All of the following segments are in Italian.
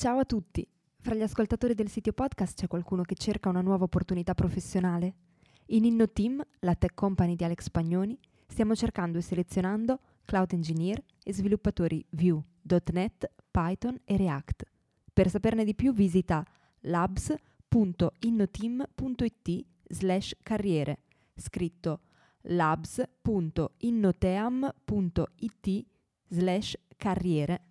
Ciao a tutti! Fra gli ascoltatori del sito podcast c'è qualcuno che cerca una nuova opportunità professionale? In Inno Team, la tech company di Alex Pagnoni, stiamo cercando e selezionando cloud engineer e sviluppatori Vue, .NET, Python e React. Per saperne di più visita labs.innoteam.it slash carriere, scritto labs.innoteam.it slash carriere.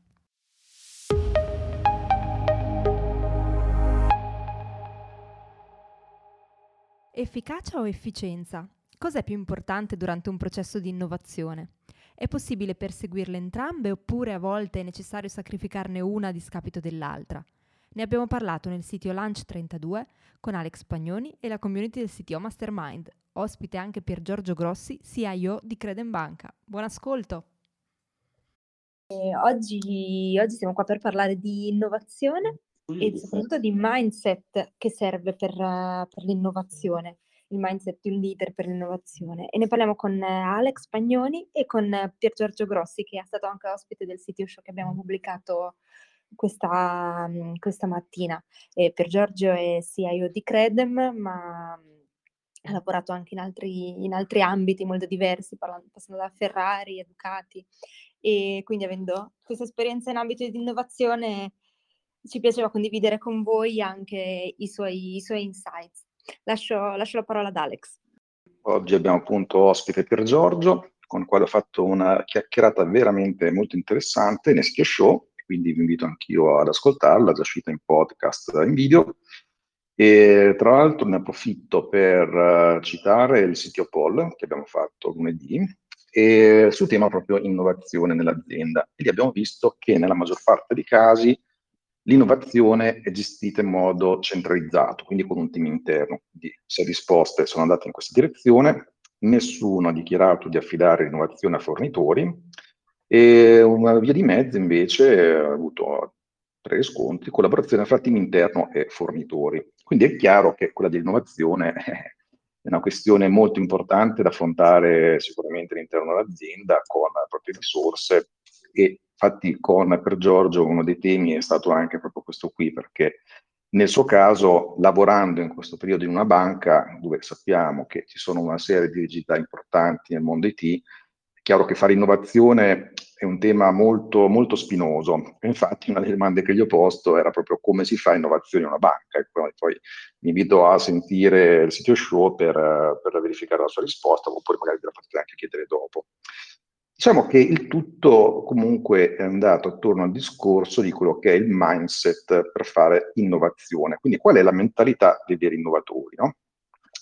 Efficacia o efficienza? Cos'è più importante durante un processo di innovazione? È possibile perseguirle entrambe oppure a volte è necessario sacrificarne una a discapito dell'altra? Ne abbiamo parlato nel sito Lunch 32 con Alex Pagnoni e la community del CTO Mastermind, ospite anche Pier Giorgio Grossi, CIO di Credenbanca. Buon ascolto! Eh, oggi, oggi siamo qua per parlare di innovazione e soprattutto di mindset che serve per, per l'innovazione, il mindset di un leader per l'innovazione. E ne parliamo con Alex Pagnoni e con Pier Giorgio Grossi, che è stato anche ospite del sito show che abbiamo pubblicato questa, questa mattina. E Pier Giorgio è CIO di Credem, ma ha lavorato anche in altri, in altri ambiti molto diversi, parlando, passando da Ferrari, Ducati e quindi avendo questa esperienza in ambito di innovazione ci piaceva condividere con voi anche i suoi, i suoi insights. Lascio, lascio, la parola ad Alex. Oggi abbiamo appunto ospite Pier Giorgio, con il quale ho fatto una chiacchierata veramente molto interessante, Neschio Show, quindi vi invito anch'io ad ascoltarla, già uscita in podcast, in video. E tra l'altro ne approfitto per uh, citare il sito poll che abbiamo fatto lunedì, e sul tema proprio innovazione nell'azienda. E lì abbiamo visto che nella maggior parte dei casi l'innovazione è gestita in modo centralizzato, quindi con un team interno. Quindi se risposte sono andate in questa direzione, nessuno ha dichiarato di affidare l'innovazione a fornitori e una via di mezzo invece ha avuto tre riscontri, collaborazione fra team interno e fornitori. Quindi è chiaro che quella dell'innovazione è una questione molto importante da affrontare sicuramente all'interno dell'azienda con le proprie risorse e infatti con per Giorgio uno dei temi è stato anche proprio questo qui perché nel suo caso lavorando in questo periodo in una banca dove sappiamo che ci sono una serie di rigidità importanti nel mondo IT è chiaro che fare innovazione è un tema molto, molto spinoso. Infatti una delle domande che gli ho posto era proprio come si fa innovazione in una banca. E poi, poi mi invito a sentire il sito show per, per verificare la sua risposta, oppure magari ve la potete anche chiedere dopo. Diciamo che il tutto comunque è andato attorno al discorso di quello che è il mindset per fare innovazione. Quindi qual è la mentalità dei veri innovatori, no?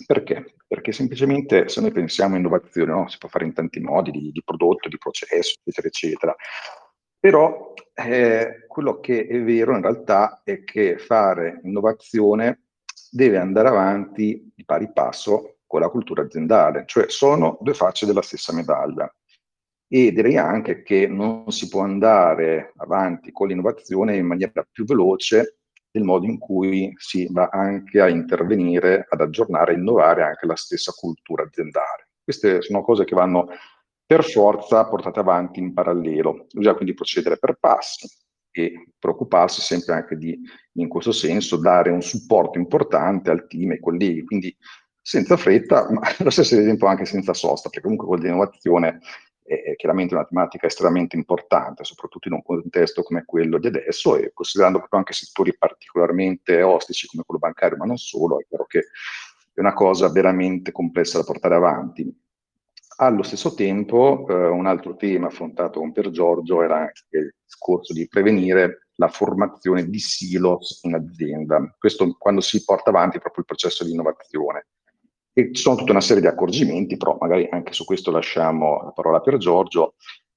Perché? Perché semplicemente se noi pensiamo a innovazione, no? si può fare in tanti modi, di, di prodotto, di processo, eccetera, eccetera. Però eh, quello che è vero in realtà è che fare innovazione deve andare avanti di pari passo con la cultura aziendale, cioè sono due facce della stessa medaglia. E direi anche che non si può andare avanti con l'innovazione in maniera più veloce del modo in cui si va anche a intervenire, ad aggiornare, a innovare anche la stessa cultura aziendale. Queste sono cose che vanno per forza portate avanti in parallelo. Bisogna quindi procedere per passi e preoccuparsi sempre anche di, in questo senso, dare un supporto importante al team e ai colleghi. Quindi senza fretta, ma allo stesso tempo anche senza sosta, perché comunque con l'innovazione è chiaramente una tematica estremamente importante, soprattutto in un contesto come quello di adesso e considerando proprio anche settori particolarmente ostici come quello bancario, ma non solo, è chiaro che è una cosa veramente complessa da portare avanti. Allo stesso tempo, eh, un altro tema affrontato con Per Giorgio era anche il discorso di prevenire la formazione di silos in azienda. Questo quando si porta avanti proprio il processo di innovazione. E ci sono tutta una serie di accorgimenti, però magari anche su questo lasciamo la parola per Giorgio.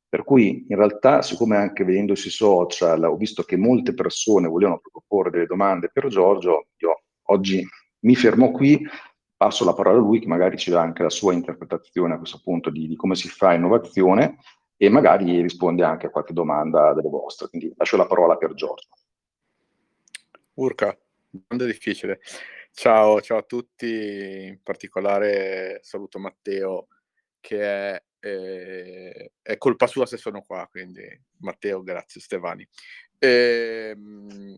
Per cui in realtà, siccome anche vedendo sui social ho visto che molte persone volevano proporre delle domande per Giorgio, io oggi mi fermo qui, passo la parola a lui che magari ci dà anche la sua interpretazione a questo punto di, di come si fa innovazione e magari risponde anche a qualche domanda delle vostre. Quindi lascio la parola per Giorgio. Urca, domanda difficile. Ciao, ciao a tutti, in particolare saluto Matteo che è, eh, è colpa sua se sono qua, quindi Matteo, grazie Stefani. Ehm,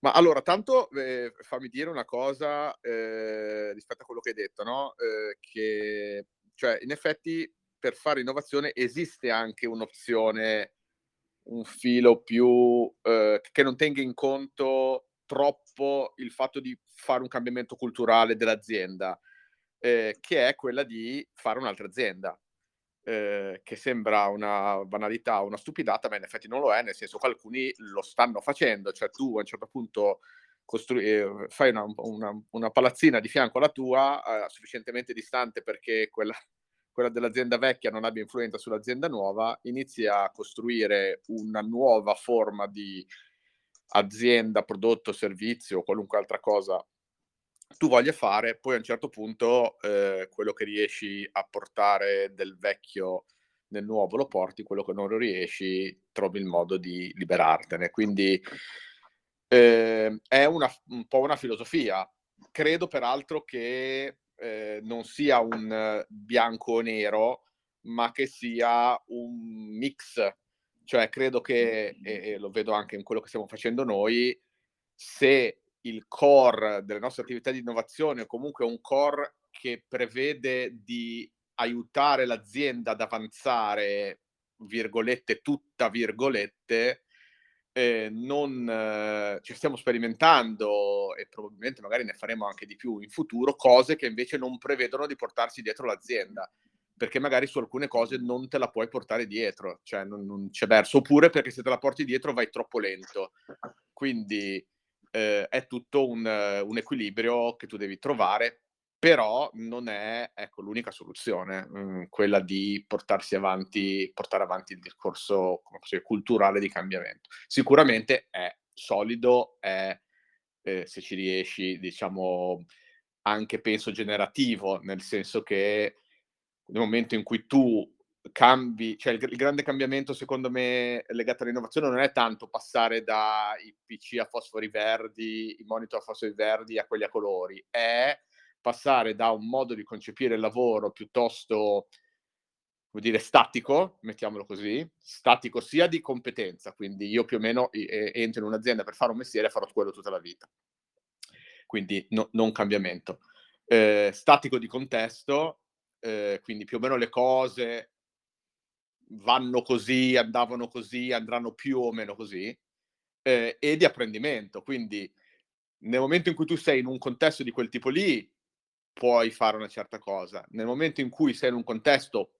Ma allora, tanto eh, fammi dire una cosa eh, rispetto a quello che hai detto, no? Eh, che, cioè, in effetti, per fare innovazione esiste anche un'opzione, un filo più eh, che non tenga in conto troppo il fatto di fare un cambiamento culturale dell'azienda, eh, che è quella di fare un'altra azienda. Eh, che sembra una banalità, una stupidata, ma in effetti non lo è, nel senso che alcuni lo stanno facendo, cioè tu a un certo punto costru- eh, fai una, una, una, palazzina di fianco alla tua, eh, sufficientemente distante perché quella, quella dell'azienda vecchia non abbia influenza sull'azienda nuova, inizi a costruire una nuova forma di azienda, prodotto, servizio o qualunque altra cosa tu voglia fare, poi a un certo punto eh, quello che riesci a portare del vecchio nel nuovo lo porti, quello che non lo riesci trovi il modo di liberartene. Quindi eh, è una, un po' una filosofia. Credo peraltro che eh, non sia un bianco o nero, ma che sia un mix. Cioè credo che, e, e lo vedo anche in quello che stiamo facendo noi, se il core delle nostre attività di innovazione o comunque un core che prevede di aiutare l'azienda ad avanzare, virgolette, tutta virgolette, eh, non eh, ci stiamo sperimentando e probabilmente magari ne faremo anche di più in futuro, cose che invece non prevedono di portarsi dietro l'azienda perché magari su alcune cose non te la puoi portare dietro, cioè non, non c'è verso, oppure perché se te la porti dietro vai troppo lento. Quindi eh, è tutto un, un, equilibrio che tu devi trovare, però non è ecco, l'unica soluzione, mh, mm, quella di portarsi avanti, portare avanti il discorso dire, culturale di cambiamento. Sicuramente è solido, è, eh, se ci riesci, diciamo, anche penso generativo, nel senso che nel momento in cui tu cambi, cioè il, il, grande cambiamento secondo me legato all'innovazione non è tanto passare dai PC a fosfori verdi, i monitor a fosfori verdi a quelli a colori, è passare da un modo di concepire il lavoro piuttosto come dire, statico, mettiamolo così, statico sia di competenza, quindi io più o meno eh, entro in un'azienda per fare un mestiere e farò quello tutta la vita. Quindi no, non cambiamento. Eh, statico di contesto, eh, quindi più o meno le cose vanno così, andavano così, andranno più o meno così, eh, e di apprendimento. Quindi nel momento in cui tu sei in un contesto di quel tipo lì, puoi fare una certa cosa. Nel momento in cui sei in un contesto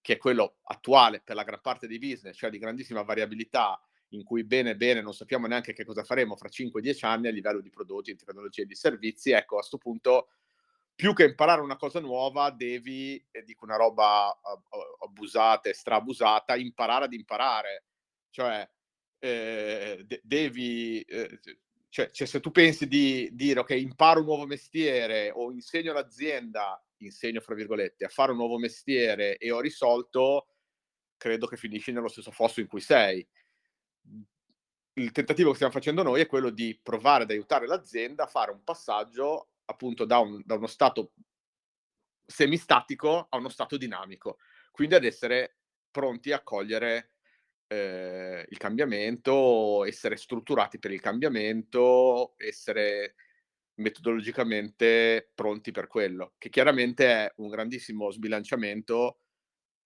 che è quello attuale per la gran parte dei business, cioè di grandissima variabilità, in cui bene bene non sappiamo neanche che cosa faremo fra 5-10 anni a livello di prodotti, di tecnologie e di servizi, ecco, a questo punto più che imparare una cosa nuova, devi, e dico una roba abusata e strabusata, imparare ad imparare. Cioè, eh, de- devi, eh, cioè, cioè, se tu pensi di dire, ok, imparo un nuovo mestiere o insegno l'azienda, insegno fra virgolette, a fare un nuovo mestiere e ho risolto, credo che finisci nello stesso fosso in cui sei. Il tentativo che stiamo facendo noi è quello di provare ad aiutare l'azienda a fare un passaggio appunto da, un, da uno stato semistatico a uno stato dinamico, quindi ad essere pronti a cogliere eh, il cambiamento, essere strutturati per il cambiamento, essere metodologicamente pronti per quello, che chiaramente è un grandissimo sbilanciamento,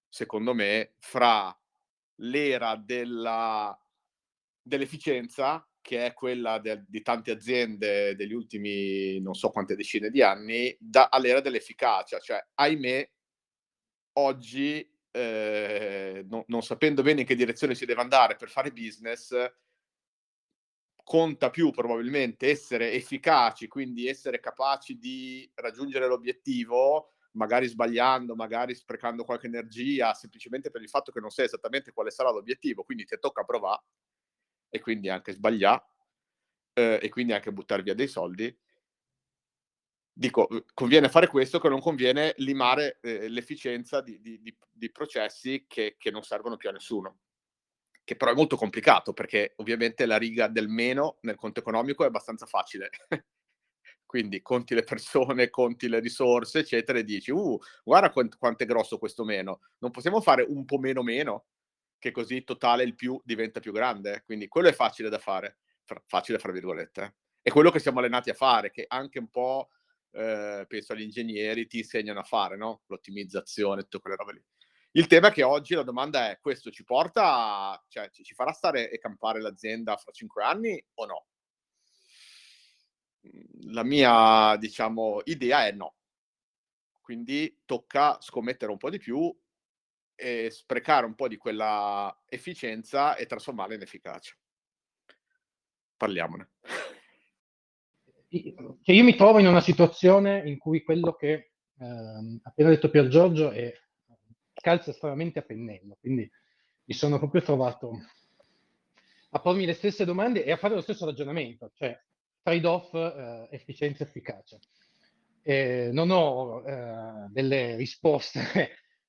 secondo me, fra l'era della, dell'efficienza che è quella de- di tante aziende degli ultimi non so quante decine di anni, da- all'era dell'efficacia. Cioè, ahimè, oggi, eh, no- non sapendo bene in che direzione si deve andare per fare business, conta più probabilmente essere efficaci, quindi essere capaci di raggiungere l'obiettivo, magari sbagliando, magari sprecando qualche energia, semplicemente per il fatto che non sai esattamente quale sarà l'obiettivo, quindi ti tocca provare e quindi anche sbagliare eh, e quindi anche buttare via dei soldi. Dico, uhm, conviene fare questo che non conviene limare eh, l'efficienza di, di, di, di processi che, che, non servono più a nessuno. Che però è molto complicato perché ovviamente la riga del meno nel conto economico è abbastanza facile. Quindi conti le persone, conti le risorse, eccetera, e dici, uh, guarda quant- quanto è grosso questo meno. Non possiamo fare un po' meno meno? Che così totale il più diventa più grande. Quindi quello è facile da fare. fra, facile fra virgolette. Eh. È quello che siamo allenati a fare, che anche un po', eh, penso agli ingegneri, ti insegnano a fare, no? L'ottimizzazione, tutte quelle robe lì. Il tema è che oggi la domanda è, questo ci porta, cioè ci farà stare e campare l'azienda fra cinque anni o no? La mia, diciamo, idea è no. Quindi tocca scommettere un po' di più e sprecare un po' di quella efficienza e trasformarla in efficacia. Parliamone. Cioè io mi trovo in una situazione in cui quello che eh, appena detto Pier Giorgio è calza estremamente a pennello, quindi mi sono proprio trovato a pormi le stesse domande e a fare lo stesso ragionamento, cioè trade-off eh, efficienza-efficacia. Non ho eh, delle risposte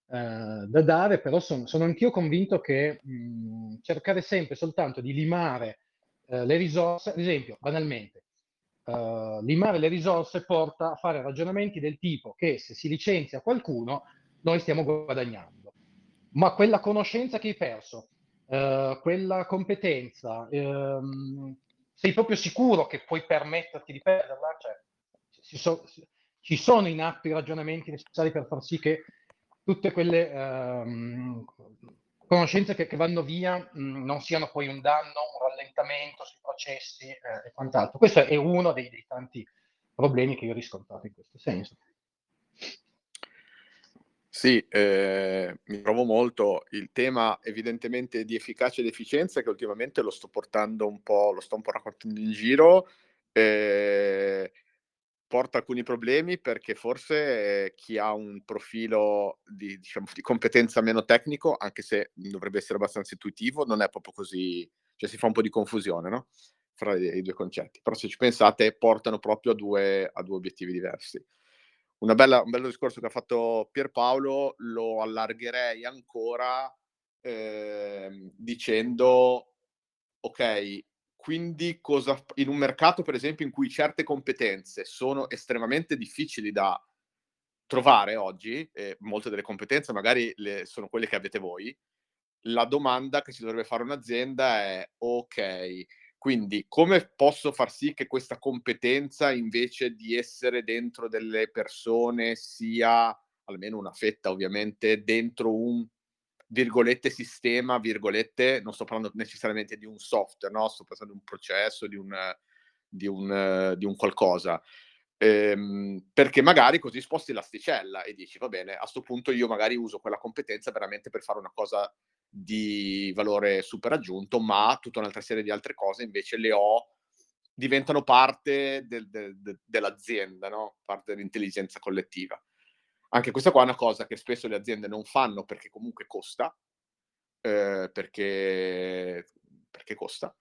eh, da dare, però son, sono anch'io convinto che mh, cercare sempre soltanto di limare eh, le risorse, ad esempio, banalmente, Uh, limare le risorse porta a fare ragionamenti del tipo che se si licenzia qualcuno noi stiamo guadagnando. Ma quella conoscenza che hai perso, uh, quella competenza, um, sei proprio sicuro che puoi permetterti di perderla? Cioè, ci, so, ci, sono in atto i ragionamenti necessari per far sì che tutte quelle um, conoscenze che, che, vanno via mh, mm, non siano poi un danno, un rallentamento sui processi eh, e quant'altro. Questo è uno dei, dei tanti problemi che io ho riscontrato in questo senso. Sì, eh, mi trovo molto il tema evidentemente di efficacia ed efficienza che ultimamente lo sto portando un po', lo sto un po' raccontando in giro, eh, porta alcuni problemi perché forse chi ha un profilo di, diciamo, di competenza meno tecnico, anche se dovrebbe essere abbastanza intuitivo, non è proprio così, cioè si fa un po' di confusione, no? Fra i, i due concetti. Però se ci pensate portano proprio a due, a due obiettivi diversi bella, un bello discorso che ha fatto Pierpaolo, lo allargherei ancora eh, dicendo, ok, quindi cosa, in un mercato per esempio in cui certe competenze sono estremamente difficili da trovare oggi, e molte delle competenze magari le, sono quelle che avete voi, la domanda che si dovrebbe fare un'azienda è, ok, quindi come posso far sì che questa competenza invece di essere dentro delle persone sia almeno una fetta ovviamente dentro un virgolette sistema, virgolette, non sto parlando necessariamente di un software, no? sto pensando di un processo, di un, di un, di un qualcosa. Ehm, perché magari così sposti l'asticella e dici va bene, a questo punto io magari uso quella competenza veramente per fare una cosa di valore super aggiunto, ma tutta un'altra serie di altre cose invece le ho, diventano parte del, del, del, dell'azienda, no? parte dell'intelligenza collettiva. Anche questa qua è una cosa che spesso le aziende non fanno perché comunque costa, eh, perché, perché, costa,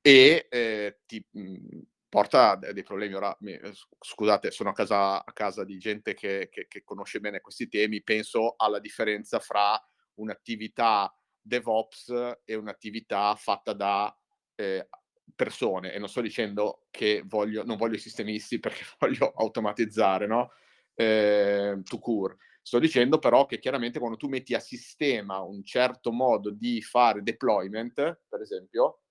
e eh, ti mh, porta dei problemi. Ora, mi, scusate, sono a casa, a casa di gente che, che, che conosce bene questi temi, penso alla differenza fra un'attività DevOps e un'attività fatta da eh, persone e non sto dicendo che voglio, non voglio i sistemisti perché voglio automatizzare, no? Eh, to cure. Sto dicendo però che chiaramente quando tu metti a sistema un certo modo di fare deployment, per esempio,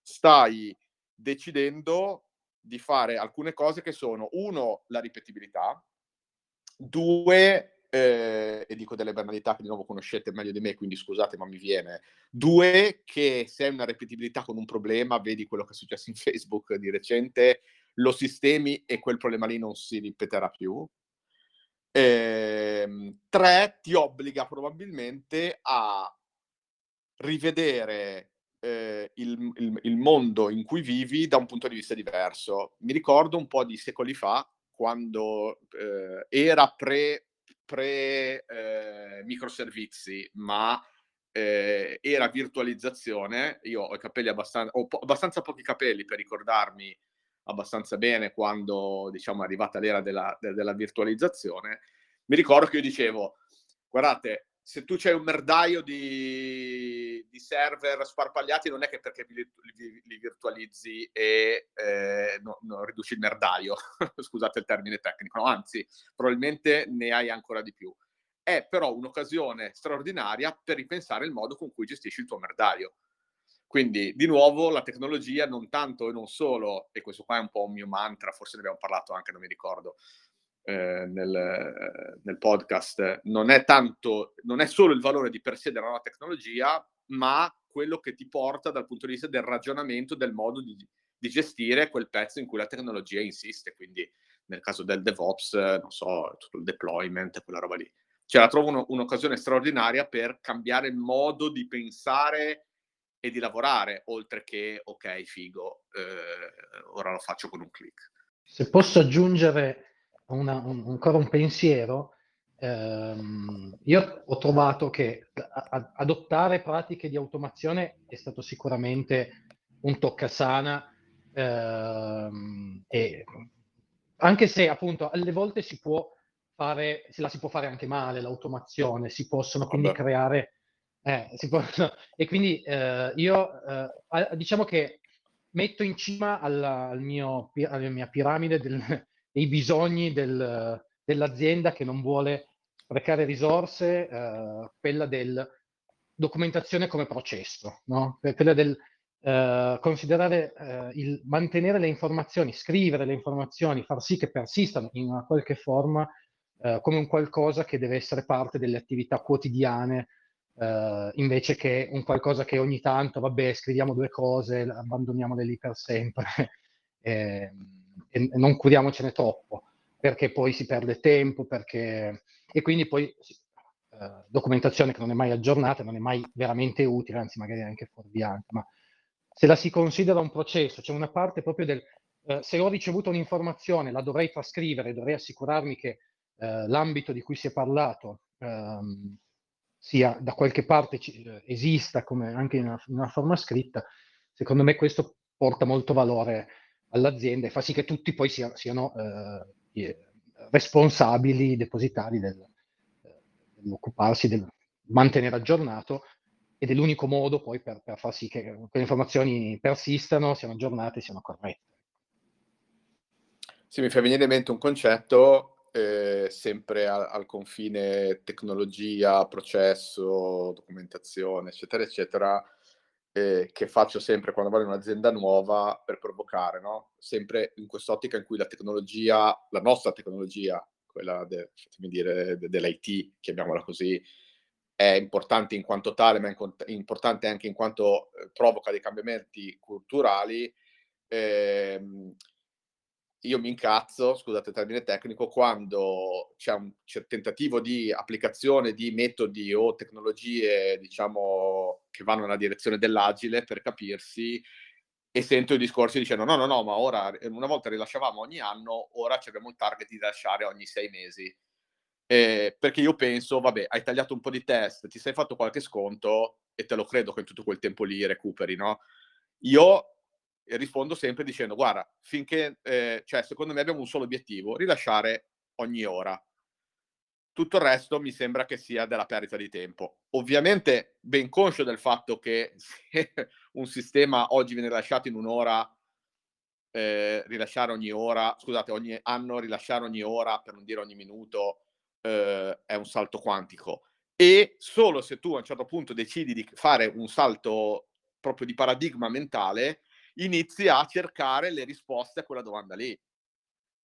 stai decidendo di fare alcune cose che sono, uno, la ripetibilità, due, eh, e dico delle banalità che di nuovo conoscete meglio di me, quindi scusate ma mi viene. Due, che se hai una ripetibilità con un problema, vedi quello che è successo in Facebook di recente, lo sistemi e quel problema lì non si ripeterà più. Eh, tre, ti obbliga probabilmente a rivedere eh, il, il, il, mondo in cui vivi da un punto di vista diverso. Mi ricordo un po' di secoli fa, quando eh, era pre pre eh, microservizi, ma eh, era virtualizzazione. Io ho i capelli abbastanza, ho po- abbastanza pochi capelli per ricordarmi abbastanza bene quando diciamo è arrivata l'era della, de- della virtualizzazione. Mi ricordo che io dicevo, guardate, se tu c'hai un merdaio di, di, server sparpagliati, non è che perché li, li, li virtualizzi e eh, no, no, riduci il merdaio, scusate il termine tecnico, no? anzi, probabilmente ne hai ancora di più. È però un'occasione straordinaria per ripensare il modo con cui gestisci il tuo merdaio. Quindi, di nuovo, la tecnologia non tanto e non solo, e questo qua è un po' un mio mantra, forse ne abbiamo parlato anche, non mi ricordo, eh, nel, nel, podcast, non è tanto, non è solo il valore di per sé della nuova tecnologia, ma quello che ti porta dal punto di vista del ragionamento, del modo di, di gestire quel pezzo in cui la tecnologia insiste. Quindi, nel caso del DevOps, non so, tutto il deployment, quella roba lì. Cioè, la trovo un, un'occasione straordinaria per cambiare il modo di pensare e di lavorare, oltre che, ok, figo, eh, ora lo faccio con un click. Se posso aggiungere una, un, ancora un pensiero, ehm, io ho trovato che a, adottare pratiche di automazione è stato sicuramente un toccasana, ehm, e anche se appunto alle volte si può fare, se la si può fare anche male l'automazione, si possono quindi Vabbè. creare eh, può, no. E quindi eh, io eh, diciamo che metto in cima alla, al mio, alla mia piramide del, dei bisogni del, dell'azienda che non vuole sprecare risorse, eh, quella del documentazione come processo, no? quella del eh, considerare eh, il mantenere le informazioni, scrivere le informazioni, far sì che persistano in una qualche forma come un qualcosa che deve essere parte delle attività quotidiane Uh, invece che un qualcosa che ogni tanto, vabbè, scriviamo due cose, abbandoniamole lì per sempre e, e, non curiamocene troppo, perché poi si perde tempo, perché... e quindi poi uh, documentazione che non è mai aggiornata, non è mai veramente utile, anzi magari anche fuorviante, ma se la si considera un processo, c'è cioè una parte proprio del... Uh, se ho ricevuto un'informazione, la dovrei trascrivere, dovrei assicurarmi che l'ambito di cui si è parlato um, sia da qualche parte ci, eh, esista come anche in una, in una, forma scritta, secondo me questo porta molto valore all'azienda e fa sì che tutti poi sia, siano eh, responsabili, depositari del, eh, dell'occuparsi, del mantenere aggiornato ed è l'unico modo poi per, per far sì che quelle informazioni persistano, siano aggiornate, siano corrette. Sì, mi fa venire in mente un concetto eh, sempre a, al confine tecnologia, processo, documentazione, eccetera, eccetera, eh, che faccio sempre quando vado in un'azienda nuova per provocare, no? Sempre in quest'ottica in cui la tecnologia, la nostra tecnologia, quella de, dire, de, dell'IT, chiamiamola così, è importante in quanto tale, ma è importante anche in quanto eh, provoca dei cambiamenti culturali. Eh, io mi incazzo, scusate il termine tecnico, quando c'è un c'è tentativo di applicazione di metodi o tecnologie, diciamo, che vanno nella direzione dell'agile, per capirsi, e sento i discorsi dicendo no, no, no, ma ora una volta rilasciavamo ogni anno, ora abbiamo il target di rilasciare ogni sei mesi. Eh, perché io penso, vabbè, hai tagliato un po' di test, ti sei fatto qualche sconto e te lo credo che in tutto quel tempo lì recuperi, no? Io e rispondo sempre dicendo guarda, finché, eh, cioè, secondo me abbiamo un solo obiettivo, rilasciare ogni ora. Tutto il resto mi sembra che sia della perdita di tempo. Ovviamente ben conscio del fatto che se un sistema oggi viene rilasciato in un'ora, eh, rilasciare ogni ora, scusate, ogni anno rilasciare ogni ora, per non dire ogni minuto, eh, è un salto quantico. E solo se tu a un certo punto decidi di fare un salto proprio di paradigma mentale, inizi a cercare le risposte a quella domanda lì.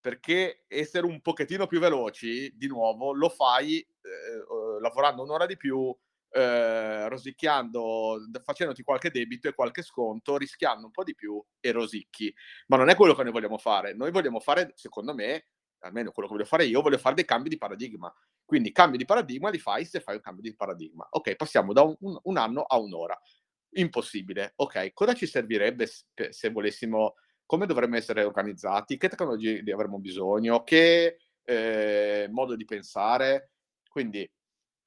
Perché essere un pochettino più veloci, di nuovo, lo fai eh, lavorando un'ora di più, eh, rosicchiando, facendoti qualche debito e qualche sconto, rischiando un po' di più e rosicchi. Ma non è quello che noi vogliamo fare. Noi vogliamo fare, secondo me, almeno quello che voglio fare io, voglio fare dei cambi di paradigma. Quindi cambi di paradigma li fai se fai un cambio di paradigma. Ok, passiamo da un, un anno a un'ora impossibile. Ok, cosa ci servirebbe se, se volessimo, come dovremmo essere organizzati, che tecnologie avremmo bisogno, che eh, modo di pensare. Quindi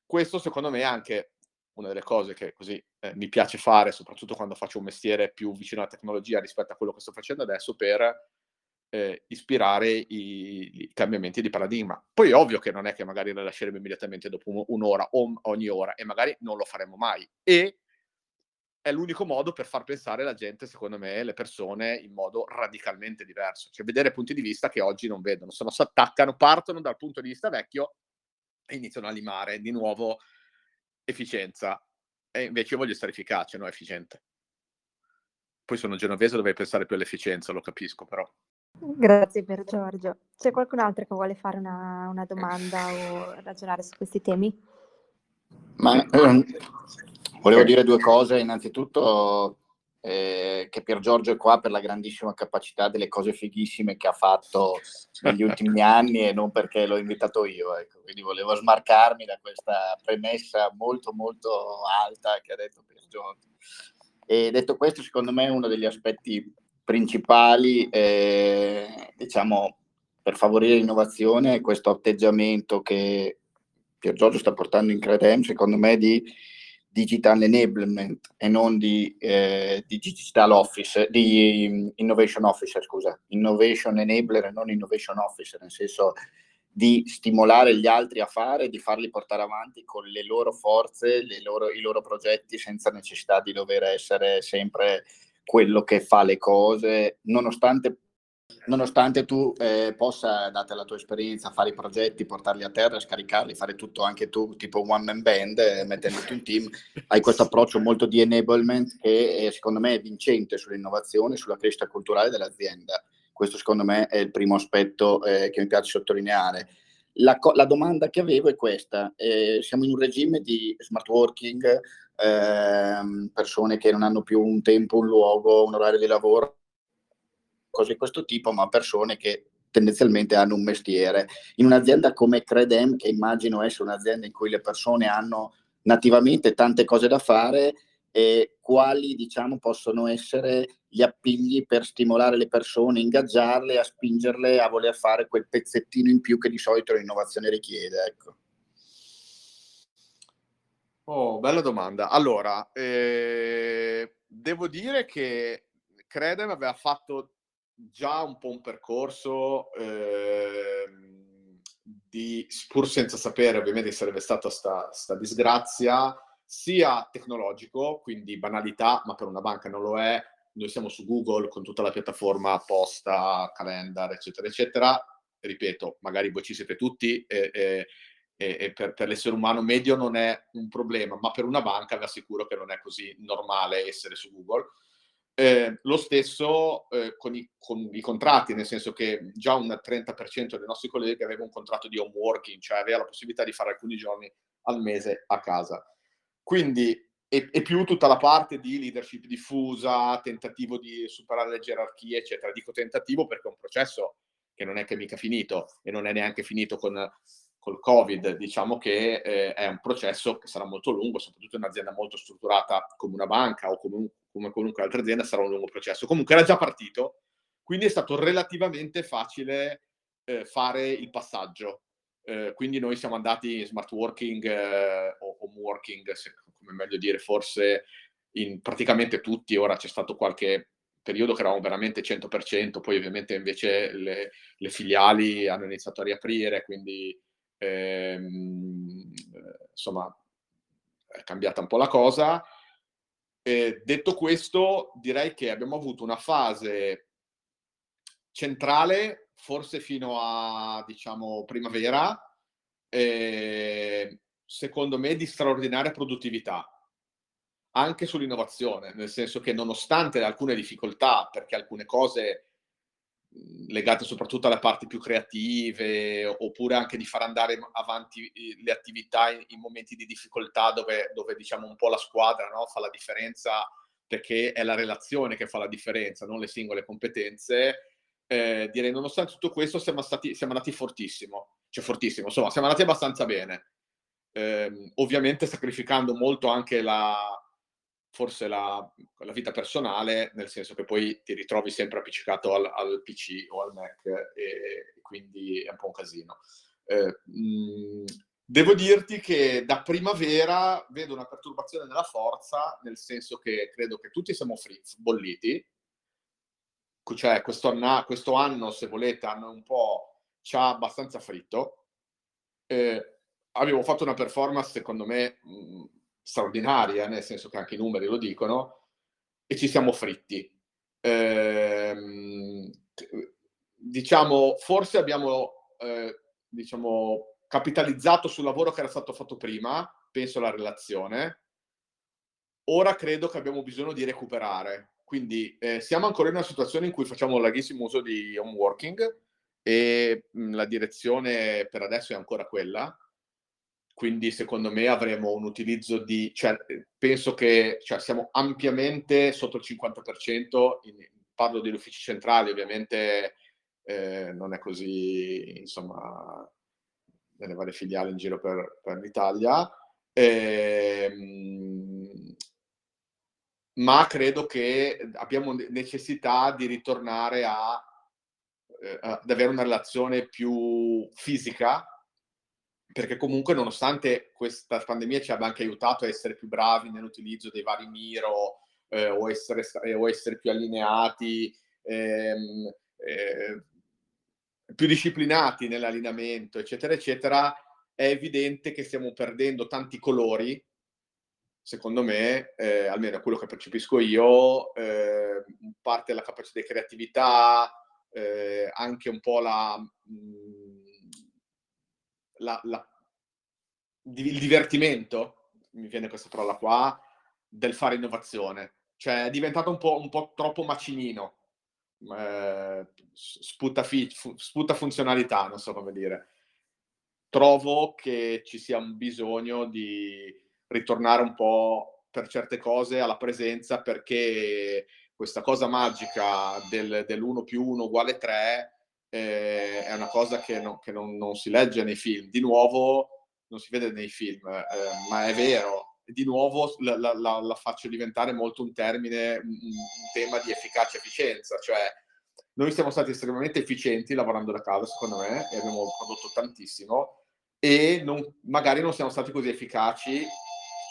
questo secondo me è anche una delle cose che così eh, mi piace fare, soprattutto quando faccio un mestiere più vicino alla tecnologia rispetto a quello che sto facendo adesso, per eh, ispirare i, i, cambiamenti di paradigma. Poi è ovvio che non è che magari la lasceremo immediatamente dopo un'ora o ogni ora e magari non lo faremo mai. E è l'unico modo per far pensare la gente, secondo me, le persone in modo radicalmente diverso. Cioè vedere punti di vista che oggi non vedono. Se no si attaccano, partono dal punto di vista vecchio e iniziano a limare di nuovo efficienza. E invece io voglio essere efficace, non efficiente. Poi sono genovese, dovrei pensare più all'efficienza, lo capisco però. Grazie per Giorgio. C'è qualcun altro che vuole fare una, una domanda o ragionare su questi temi? Ma, ehm, volevo dire due cose. Innanzitutto eh, che Pier Giorgio è qua per la grandissima capacità delle cose fighissime che ha fatto negli ultimi anni e non perché l'ho invitato io. Ecco. Quindi volevo smarcarmi da questa premessa molto molto alta che ha detto Pier Giorgio. E detto questo, secondo me uno degli aspetti principali, eh, diciamo, per favorire l'innovazione è questo atteggiamento che Pier Giorgio sta portando in Credem, secondo me, di digital enablement e non di, eh, di digital officer, di innovation officer, scusa, innovation enabler e non innovation officer, nel senso di stimolare gli altri a fare, di farli portare avanti con le loro forze, le loro, i loro progetti senza necessità di dover essere sempre quello che fa le cose, nonostante nonostante tu eh, possa, data la tua esperienza, fare i progetti, portarli a terra, scaricarli, fare tutto anche tu, tipo one man band, eh, mettendoti un team, hai questo approccio molto di enablement che è, secondo me è vincente sull'innovazione, sulla crescita culturale dell'azienda. Questo secondo me è il primo aspetto eh, che mi piace sottolineare. La, la, domanda che avevo è questa, eh, siamo in un regime di smart working, ehm, persone che non hanno più un tempo, un luogo, un orario di lavoro, cose di questo tipo, ma persone che tendenzialmente hanno un mestiere. In un'azienda come Credem, che immagino essere un'azienda in cui le persone hanno nativamente tante cose da fare, e quali diciamo possono essere gli appigli per stimolare le persone, ingaggiarle, a spingerle a voler fare quel pezzettino in più che di solito l'innovazione richiede. Ecco. Oh, bella domanda. Allora, eh, devo dire che Credem aveva fatto già un po' un percorso eh, di, pur senza sapere ovviamente che sarebbe stata sta, sta disgrazia, sia tecnologico, quindi banalità, ma per una banca non lo è. Noi siamo su Google con tutta la piattaforma posta, calendar, eccetera, eccetera. Ripeto, magari voi ci siete tutti e, e, e per, per, l'essere umano medio non è un problema, ma per una banca vi assicuro che non è così normale essere su Google. Eh, lo stesso eh, con, i, con, i, contratti, nel senso che già un 30% dei nostri colleghi aveva un contratto di home working, cioè aveva la possibilità di fare alcuni giorni al mese a casa. Quindi, e, e più tutta la parte di leadership diffusa, tentativo di superare le gerarchie, eccetera. Dico tentativo perché è un processo che non è che mica finito e non è neanche finito con col Covid, diciamo che eh, è un processo che sarà molto lungo, soprattutto in un'azienda molto strutturata come una banca o come, come qualunque altra azienda sarà un lungo processo. Comunque era già partito, quindi è stato relativamente facile eh, fare il passaggio. Eh, quindi noi siamo andati in smart working eh, o home working, se, come meglio dire, forse in praticamente tutti. Ora c'è stato qualche periodo che eravamo veramente 100%, poi ovviamente invece le, le filiali hanno iniziato a riaprire, quindi ehm, insomma è cambiata un po' la cosa. Eh, detto questo, direi che abbiamo avuto una fase centrale, forse fino a diciamo primavera, eh, secondo me di straordinaria produttività anche sull'innovazione, nel senso che nonostante alcune difficoltà, perché alcune cose legate soprattutto alle parti più creative, oppure anche di far andare avanti le attività in, in momenti di difficoltà dove, dove, diciamo un po' la squadra no? fa la differenza perché è la relazione che fa la differenza, non le singole competenze. Eh, direi nonostante tutto questo siamo, stati, siamo andati fortissimo, cioè fortissimo, insomma siamo andati abbastanza bene. Eh, ovviamente sacrificando molto anche la, forse la, la, vita personale, nel senso che poi ti ritrovi sempre appiccicato al, al PC o al Mac e, e, quindi è un po' un casino. Eh, mh, devo dirti che da primavera vedo una perturbazione della forza, nel senso che credo che tutti siamo frizz, bolliti, cioè questo anno, questo anno, se volete, hanno un po' ci ha abbastanza fritto. Eh, avevo fatto una performance, secondo me, mh, straordinaria, nel senso che anche i numeri lo dicono, e ci siamo fritti. Ehm, diciamo, forse abbiamo eh, diciamo, capitalizzato sul lavoro che era stato fatto prima, penso alla relazione. Ora credo che abbiamo bisogno di recuperare, quindi eh, siamo ancora in una situazione in cui facciamo un larghissimo uso di home working e mh, la direzione per adesso è ancora quella. Quindi secondo me avremo un utilizzo di, cioè, penso che cioè, siamo ampiamente sotto il 50%, in, parlo degli uffici centrali, ovviamente eh, non è così, insomma, nelle varie filiali in giro per, per l'Italia. Ehm, ma credo che abbiamo necessità di ritornare a, eh, ad avere una relazione più fisica, perché comunque nonostante questa pandemia ci abbia anche aiutato a essere più bravi nell'utilizzo dei vari Miro eh, o, essere, o, essere, più allineati, ehm, eh, più disciplinati nell'allineamento, eccetera, eccetera, è evidente che stiamo perdendo tanti colori secondo me, eh, almeno quello che percepisco io, eh, parte della capacità di creatività, eh, anche un po' la, mh, mm, la, la, il divertimento, mi viene questa parola qua, del fare innovazione. Cioè è diventato un po', un po troppo macinino, eh, sputa, fi, fu, sputa funzionalità, non so come dire. Trovo che ci sia un bisogno di ritornare un po' per certe cose alla presenza perché questa cosa magica del, dell'1 più 1 uguale 3 eh, è una cosa che, no, che non, non, si legge nei film. Di nuovo, non si vede nei film, eh, ma è vero. Di nuovo la, la, la, faccio diventare molto un termine, un, un tema di efficacia e efficienza. Cioè, noi siamo stati estremamente efficienti lavorando da casa, secondo me, e abbiamo prodotto tantissimo, e non, magari non siamo stati così efficaci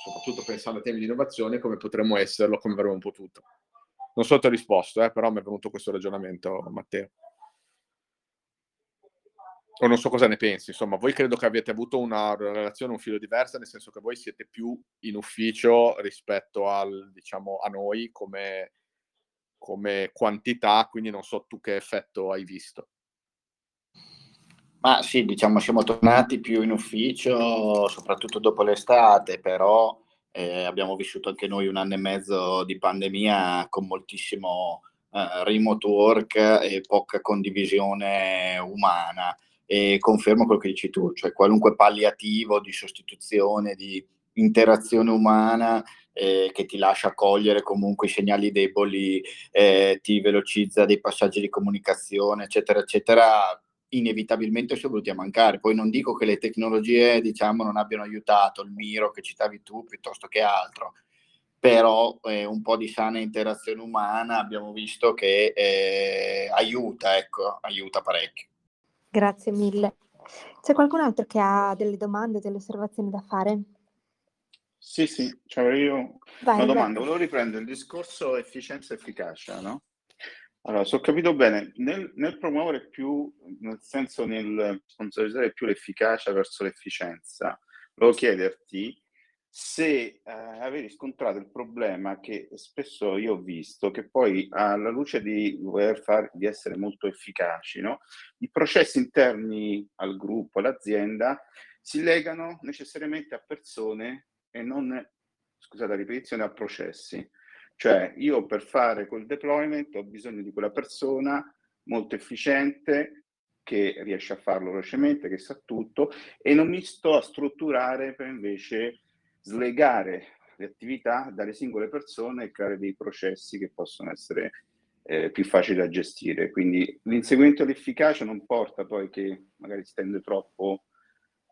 soprattutto pensando a temi di innovazione, come potremmo esserlo, come avremmo potuto. Non so se ti ho risposto, eh, però mi è venuto questo ragionamento, Matteo. O non so cosa ne pensi, insomma, voi credo che abbiate avuto una relazione, un filo diversa, nel senso che voi siete più in ufficio rispetto al, diciamo, a noi come, come quantità, quindi non so tu che effetto hai visto. Ma sì, diciamo siamo tornati più in ufficio, soprattutto dopo l'estate, però eh, abbiamo vissuto anche noi un anno e mezzo di pandemia con moltissimo eh, remote work e poca condivisione umana. E confermo quello che dici tu, cioè qualunque palliativo di sostituzione, di interazione umana eh, che ti lascia cogliere comunque i segnali deboli, eh, ti velocizza dei passaggi di comunicazione, eccetera, eccetera, inevitabilmente sono venuti a mancare. Poi non dico che le tecnologie, diciamo, non abbiano aiutato il Miro che citavi tu piuttosto che altro, però eh, un po' di sana interazione umana abbiamo visto che eh, aiuta, ecco, aiuta parecchio. Grazie mille. C'è qualcun altro che ha delle domande, delle osservazioni da fare? Sì, sì, cioè io vai, una domanda, volevo riprendere il discorso efficienza e efficacia, no? Allora, se ho capito bene, nel, nel, promuovere più, nel senso nel sponsorizzare più l'efficacia verso l'efficienza, volevo chiederti se eh, avevi riscontrato il problema che spesso io ho visto, che poi alla luce di voler fare, di essere molto efficaci, no? i processi interni al gruppo, all'azienda, si legano necessariamente a persone e non, scusate la ripetizione, a processi. Cioè io per fare quel deployment ho bisogno di quella persona molto efficiente che riesce a farlo velocemente, che sa tutto e non mi sto a strutturare per invece slegare le attività dalle singole persone e creare dei processi che possono essere eh, più facili da gestire. Quindi l'inseguimento dell'efficacia non porta poi che magari si tende troppo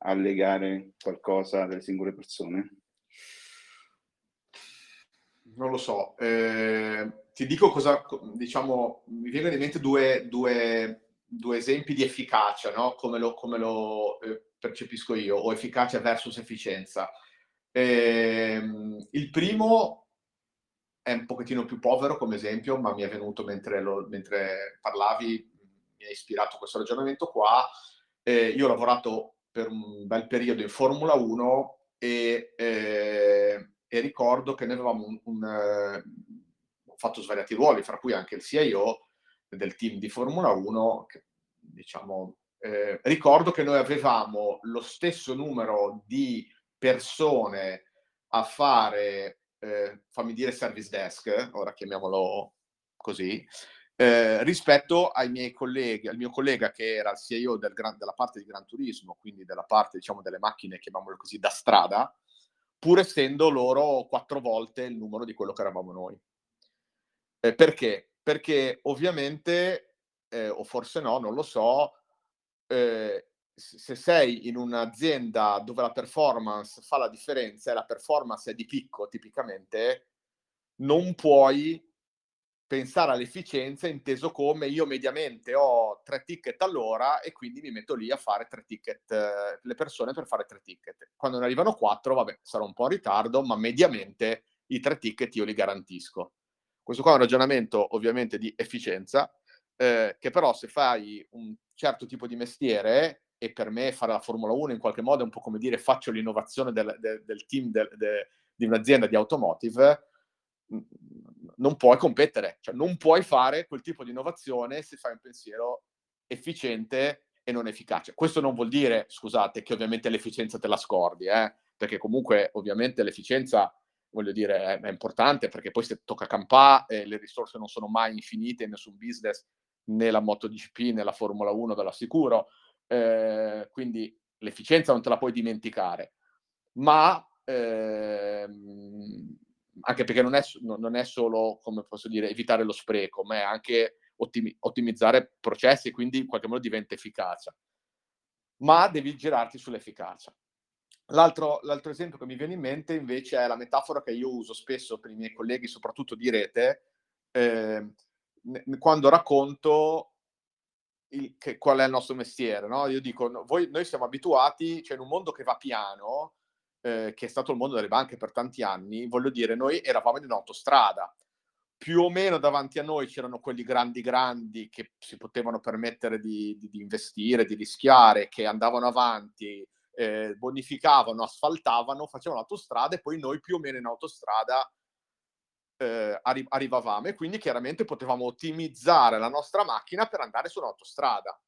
a legare qualcosa dalle singole persone. non lo so. Eh, ti dico cosa, diciamo, mi vengono in mente due, due, due esempi di efficacia, no? come lo, come lo eh, percepisco io, o efficacia versus efficienza. Eh, il primo è un pochettino più povero come esempio, ma mi è venuto mentre, lo, mentre parlavi, mi ha ispirato questo ragionamento qua. Eh, io ho lavorato per un bel periodo in Formula 1 e eh, e ricordo che noi avevamo un, un eh, fatto svariati ruoli, fra cui anche il CIO del team di Formula 1, che, diciamo, eh, ricordo che noi avevamo lo stesso numero di persone a fare eh, fammi dire service desk, ora chiamiamolo così, eh, rispetto ai miei colleghi, al mio collega che era il CEO del gran, della parte di Gran Turismo, quindi della parte diciamo delle macchine, chiamiamolo così, da strada, pur essendo loro quattro volte il numero di quello che eravamo noi. Eh, perché? Perché ovviamente, eh, o forse no, non lo so, eh, se sei in un'azienda dove la performance fa la differenza e la performance è di picco tipicamente, non puoi pensare all'efficienza inteso come io mediamente ho tre ticket all'ora e quindi mi metto lì a fare tre ticket, eh, le persone per fare tre ticket. Quando ne arrivano quattro, vabbè, sarò un po' in ritardo, ma mediamente i tre ticket io li garantisco. Questo qua è un ragionamento ovviamente di efficienza, eh, che però se fai un certo tipo di mestiere, e per me fare la Formula 1 in qualche modo è un po' come dire faccio l'innovazione del, del, del team del, di un'azienda di automotive, non puoi competere, cioè non puoi fare quel tipo di innovazione se fai un pensiero efficiente e non efficace. Questo non vuol dire, scusate, che ovviamente l'efficienza te la scordi, eh? perché comunque ovviamente l'efficienza, voglio dire, è, è importante perché poi se tocca campare eh, le risorse non sono mai infinite in nessun business, né la MotoGP né la Formula 1 ve lo assicuro, eh, quindi l'efficienza non te la puoi dimenticare, ma ehm, anche perché non è, non è, solo, come posso dire, evitare lo spreco, ma è anche ottimi, ottimizzare processi e quindi in qualche modo diventa efficacia. Ma devi girarti sull'efficacia. L'altro, l'altro, esempio che mi viene in mente invece è la metafora che io uso spesso per i miei colleghi, soprattutto di rete, eh, quando racconto il, che, qual è il nostro mestiere. No? Io dico, voi, noi siamo abituati, cioè in un mondo che va piano, eh, che è stato il mondo delle banche per tanti anni, voglio dire, noi eravamo in un'autostrada. Più o meno davanti a noi c'erano quelli grandi grandi che si potevano permettere di, di, di investire, di rischiare, che andavano avanti, eh, bonificavano, asfaltavano, facevano l'autostrada e poi noi più o meno in autostrada eh, arri- arrivavamo e quindi chiaramente potevamo ottimizzare la nostra macchina per andare su un'autostrada.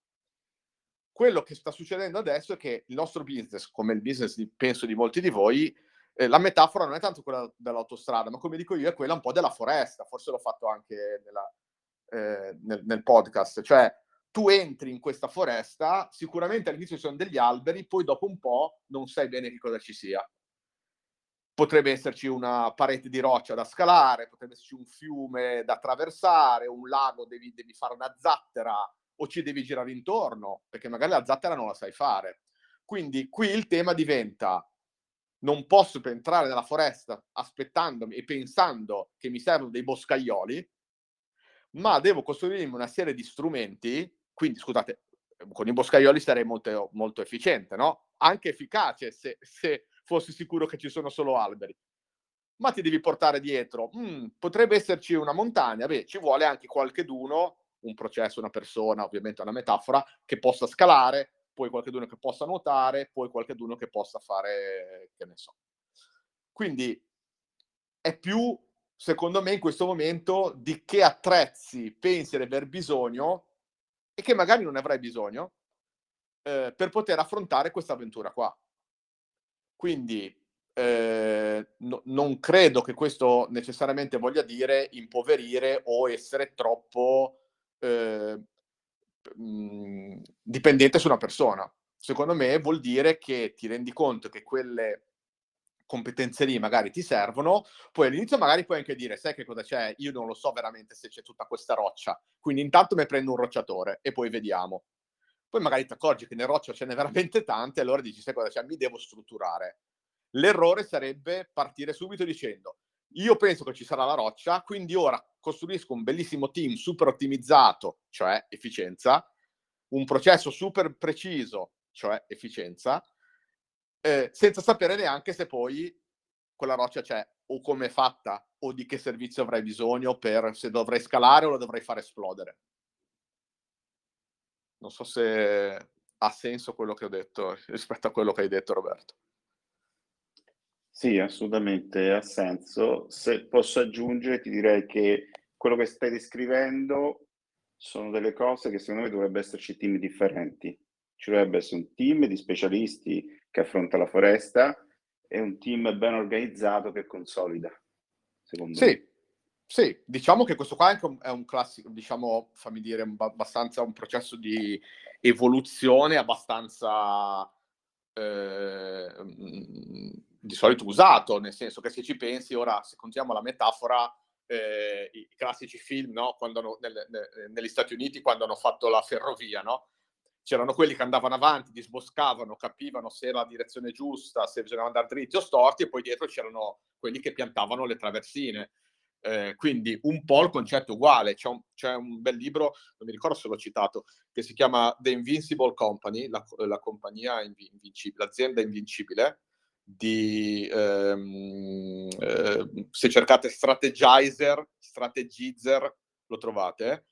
Quello che sta succedendo adesso è che il nostro business, come il business di, penso di molti di voi, eh, la metafora non è tanto quella dell'autostrada, ma come dico io è quella un po' della foresta, forse l'ho fatto anche nella, eh, nel, nel podcast, cioè tu entri in questa foresta, sicuramente all'inizio ci sono degli alberi, poi dopo un po' non sai bene che cosa ci sia. Potrebbe esserci una parete di roccia da scalare, potrebbe esserci un fiume da attraversare, un lago, devi, devi fare una zattera, o ci devi girare intorno, perché magari la zattera non la sai fare. Quindi qui il tema diventa non posso entrare nella foresta aspettandomi e pensando che mi servono dei boscaioli, ma devo costruirmi una serie di strumenti, quindi scusate, con i boscaioli sarei molto, molto efficiente, no? Anche efficace se, se, fossi sicuro che ci sono solo alberi. Ma ti devi portare dietro, mm, potrebbe esserci una montagna, beh, ci vuole anche qualche d'uno un processo, una persona, ovviamente è una metafora, che possa scalare, poi qualcuno che possa nuotare, poi qualcuno che possa fare, che ne so. Quindi è più, secondo me, in questo momento di che attrezzi pensi di aver bisogno e che magari non avrai bisogno eh, per poter affrontare questa avventura qua. Quindi eh, no, non credo che questo necessariamente voglia dire impoverire o essere troppo eh, mh, dipendente su una persona. Secondo me vuol dire che ti rendi conto che quelle competenze lì magari ti servono, poi all'inizio magari puoi anche dire, sai che cosa c'è? Io non lo so veramente se c'è tutta questa roccia, quindi intanto mi prendo un rocciatore e poi vediamo. Poi magari ti accorgi che nel roccia ce n'è veramente tante, allora dici, sai cosa c'è? Mi devo strutturare. L'errore sarebbe partire subito dicendo, io penso che ci sarà la roccia, quindi ora costruisco un bellissimo team super ottimizzato, cioè efficienza, un processo super preciso, cioè efficienza, eh, senza sapere neanche se poi quella roccia c'è o come è fatta o di che servizio avrai bisogno per se dovrei scalare o la dovrei fare esplodere. Non so se ha senso quello che ho detto rispetto a quello che hai detto Roberto. Sì, assolutamente ha senso. Se posso aggiungere, ti direi che quello che stai descrivendo sono delle cose che secondo me dovrebbe esserci team differenti. Ci dovrebbe essere un team di specialisti che affronta la foresta e un team ben organizzato che consolida. secondo sì. me. Sì, diciamo che questo qua è anche un, è un classico, diciamo, fammi dire, un, abbastanza un processo di evoluzione abbastanza eh, di solito usato, nel senso che se ci pensi, ora se contiamo la metafora, eh, i classici film, no? hanno, nel, nel, negli Stati Uniti, quando hanno fatto la ferrovia, no? c'erano quelli che andavano avanti, disboscavano, capivano se era la direzione giusta, se bisognava andare dritti o storti, e poi dietro c'erano quelli che piantavano le traversine. Eh, quindi un po' il concetto è uguale. C'è un, c'è un, bel libro, non mi ricordo se l'ho citato, che si chiama The Invincible Company, la, la compagnia invincibile, l'azienda invincibile, di, ehm, eh, se cercate strategizer, strategizer, lo trovate,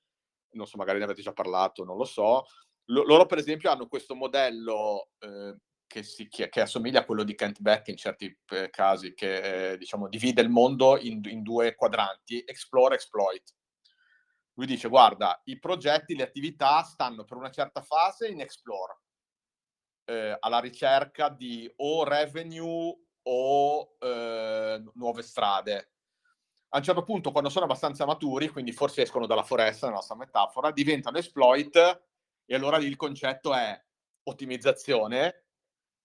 non so, magari ne avete già parlato, non lo so. L- loro per esempio hanno questo modello eh, che, si, che, che, assomiglia a quello di Kent Beck in certi eh, casi, che eh, diciamo, divide il mondo in, in due quadranti, explore, exploit. Lui dice, guarda, i progetti, le attività stanno per una certa fase in explore, eh, alla ricerca di o revenue o eh, nuove strade. A un certo punto, quando sono abbastanza maturi, quindi forse escono dalla foresta, nella nostra metafora, diventano exploit e allora lì il concetto è ottimizzazione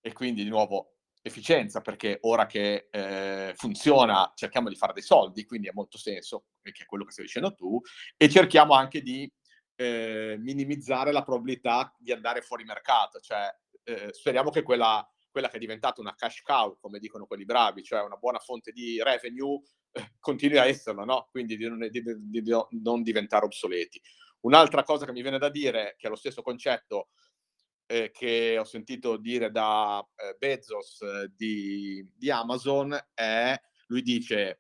e quindi di nuovo efficienza, perché ora che eh, funziona cerchiamo di fare dei soldi, quindi ha molto senso, che è quello che stai dicendo tu, e cerchiamo anche di eh, minimizzare la probabilità di andare fuori mercato, cioè eh, speriamo che quella, quella, che è diventata una cash cow, come dicono quelli bravi, cioè una buona fonte di revenue, eh, continui a esserlo, no? quindi di non, di, di, di non, diventare obsoleti. Un'altra cosa che mi viene da dire, che è lo stesso concetto eh, che ho sentito dire da eh, Bezos eh, di, di Amazon, è, lui dice,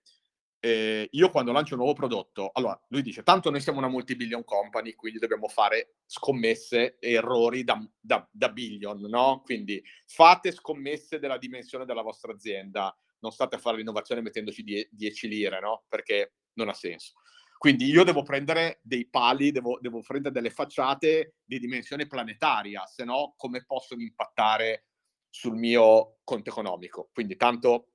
eh, io quando lancio un nuovo prodotto, allora lui dice, tanto noi siamo una multibillion company, quindi dobbiamo fare scommesse e errori da, da, da billion, no? Quindi fate scommesse della dimensione della vostra azienda, non state a fare l'innovazione mettendoci 10 lire, no? Perché non ha senso. Quindi io devo prendere dei pali, devo, devo prendere delle facciate di dimensione planetaria, se no come possono impattare sul mio conto economico? Quindi tanto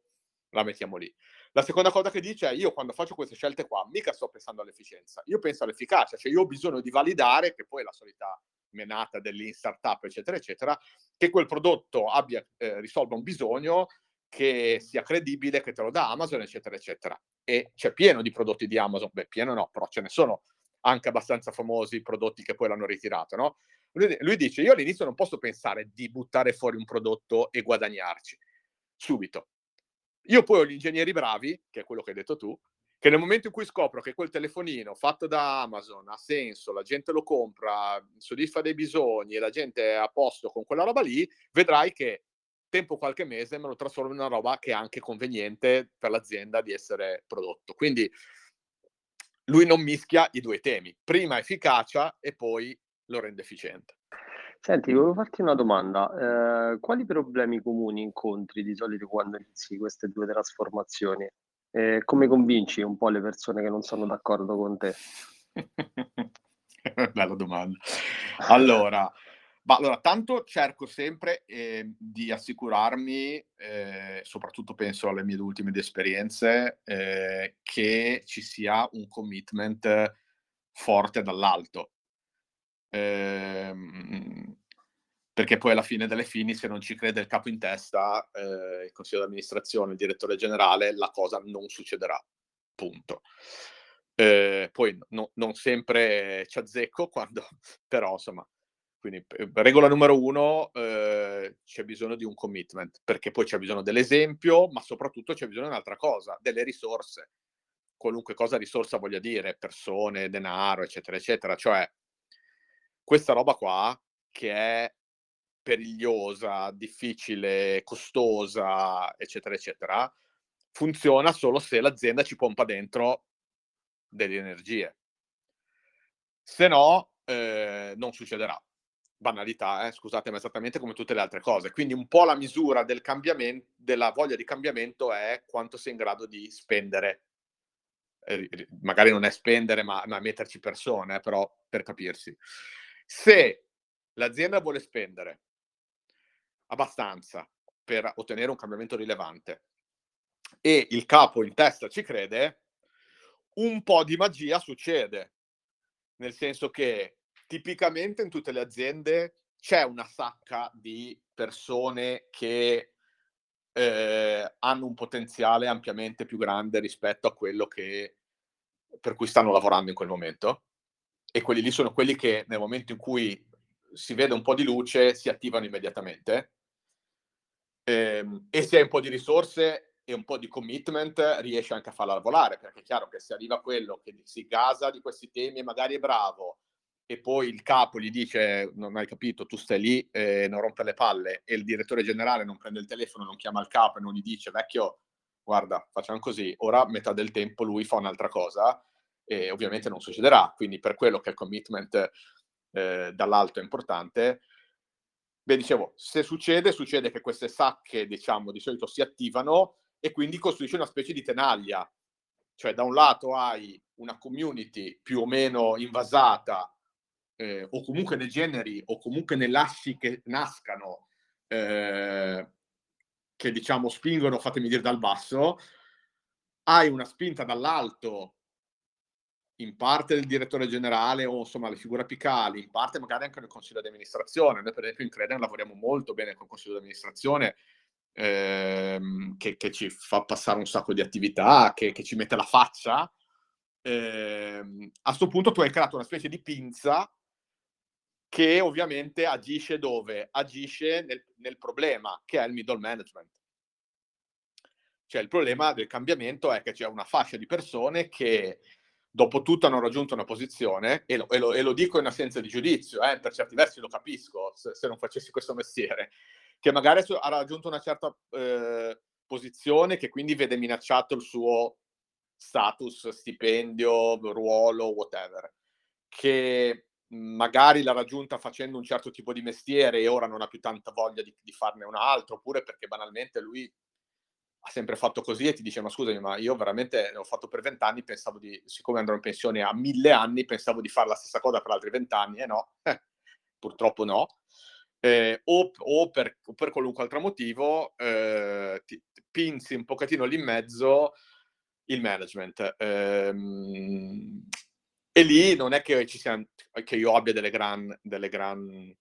la mettiamo lì. La seconda cosa che dice è io quando faccio queste scelte qua mica sto pensando all'efficienza, io penso all'efficacia, cioè io ho bisogno di validare, che poi è la solita menata dell'in startup, eccetera, eccetera, che quel prodotto abbia, eh, risolva un bisogno, che sia credibile, che te lo dà Amazon, eccetera, eccetera. E c'è pieno di prodotti di Amazon, beh, pieno no, però ce ne sono anche abbastanza famosi prodotti che poi l'hanno ritirato, no? Lui, lui dice, io all'inizio non posso pensare di buttare fuori un prodotto e guadagnarci subito io poi ho gli ingegneri bravi, che è quello che hai detto tu, che nel momento in cui scopro che quel telefonino fatto da Amazon ha senso, la gente lo compra, soddisfa dei bisogni e la gente è a posto con quella roba lì, vedrai che tempo qualche mese me lo trasformo in una roba che è anche conveniente per l'azienda di essere prodotto. Quindi lui non mischia i due temi, prima efficacia e poi lo rende efficiente. Senti, volevo farti una domanda. Eh, quali problemi comuni incontri di solito quando inizi queste due trasformazioni? E come convinci un po' le persone che non sono d'accordo con te? Bella domanda. Allora, ma allora, tanto cerco sempre eh, di assicurarmi, eh, soprattutto penso alle mie ultime esperienze, eh, che ci sia un commitment forte dall'alto. Ehm, perché poi alla fine delle fini, se non ci crede il capo in testa, eh, il consiglio d'amministrazione, il direttore generale, la cosa non succederà. Punto. Eh, poi no, non sempre ci azzecco quando, però insomma, quindi regola numero uno, eh, c'è bisogno di un commitment, perché poi c'è bisogno dell'esempio, ma soprattutto c'è bisogno di un'altra cosa, delle risorse. Qualunque cosa risorsa voglia dire, persone, denaro, eccetera, eccetera. Cioè, questa roba qua, che è perigliosa, difficile, costosa, eccetera, eccetera, funziona solo se l'azienda ci pompa dentro delle energie. Se no, eh, non succederà. Banalità, eh? scusate, ma esattamente come tutte le altre cose. Quindi un po' la misura del cambiamento, della voglia di cambiamento è quanto sei in grado di spendere. Eh, magari non è spendere, ma, ma metterci persone, eh, però per capirsi. Se l'azienda vuole spendere abbastanza per ottenere un cambiamento rilevante e il capo in testa ci crede, un po' di magia succede, nel senso che tipicamente in tutte le aziende c'è una sacca di persone che eh, hanno un potenziale ampiamente più grande rispetto a quello che, per cui stanno lavorando in quel momento. E quelli lì sono quelli che nel momento in cui si vede un po' di luce si attivano immediatamente. Eh, e se hai un po' di risorse e un po' di commitment riesci anche a farla lavorare, perché è chiaro che se arriva quello che si gasa di questi temi e magari è bravo, e poi il capo gli dice non hai capito, tu stai lì e non rompe le palle e il direttore generale non prende il telefono, non chiama il capo e non gli dice vecchio guarda facciamo così, ora metà del tempo lui fa un'altra cosa e ovviamente non succederà, quindi per quello che il commitment eh, dall'alto è importante. Beh, dicevo, se succede, succede che queste sacche, diciamo, di solito si attivano e quindi costruisce una specie di tenaglia. Cioè, da un lato hai una community più o meno invasata eh, o comunque nei generi o comunque nelle assi che nascano eh, che diciamo spingono, fatemi dire dal basso, hai una spinta dall'alto in parte del direttore generale o insomma le figure apicali, in parte magari anche nel consiglio di amministrazione. Noi per esempio in Creden lavoriamo molto bene con il consiglio di amministrazione ehm, che, che, ci fa passare un sacco di attività, che, che ci mette la faccia. Eh, a questo punto tu hai creato una specie di pinza che ovviamente agisce dove? Agisce nel, nel problema, che è il middle management. Cioè il problema del cambiamento è che c'è una fascia di persone che dopo tutto hanno raggiunto una posizione, e lo, e lo, e lo dico in assenza di giudizio, eh, per certi versi lo capisco se, se, non facessi questo mestiere, che magari ha raggiunto una certa eh, posizione che quindi vede minacciato il suo status, stipendio, ruolo, whatever, che magari l'ha raggiunta facendo un certo tipo di mestiere e ora non ha più tanta voglia di, di, farne un altro, oppure perché banalmente lui ha sempre fatto così e ti dice ma scusami ma io veramente ne ho fatto per vent'anni, pensavo di, siccome andrò in pensione a mille anni, pensavo di fare la stessa cosa per altri vent'anni e no, eh, purtroppo no. Eh, o, o, per, o, per, qualunque altro motivo eh, ti, ti pinzi un pochettino lì in mezzo il management. E lì non è che, ci sia, che io abbia delle gran, delle gran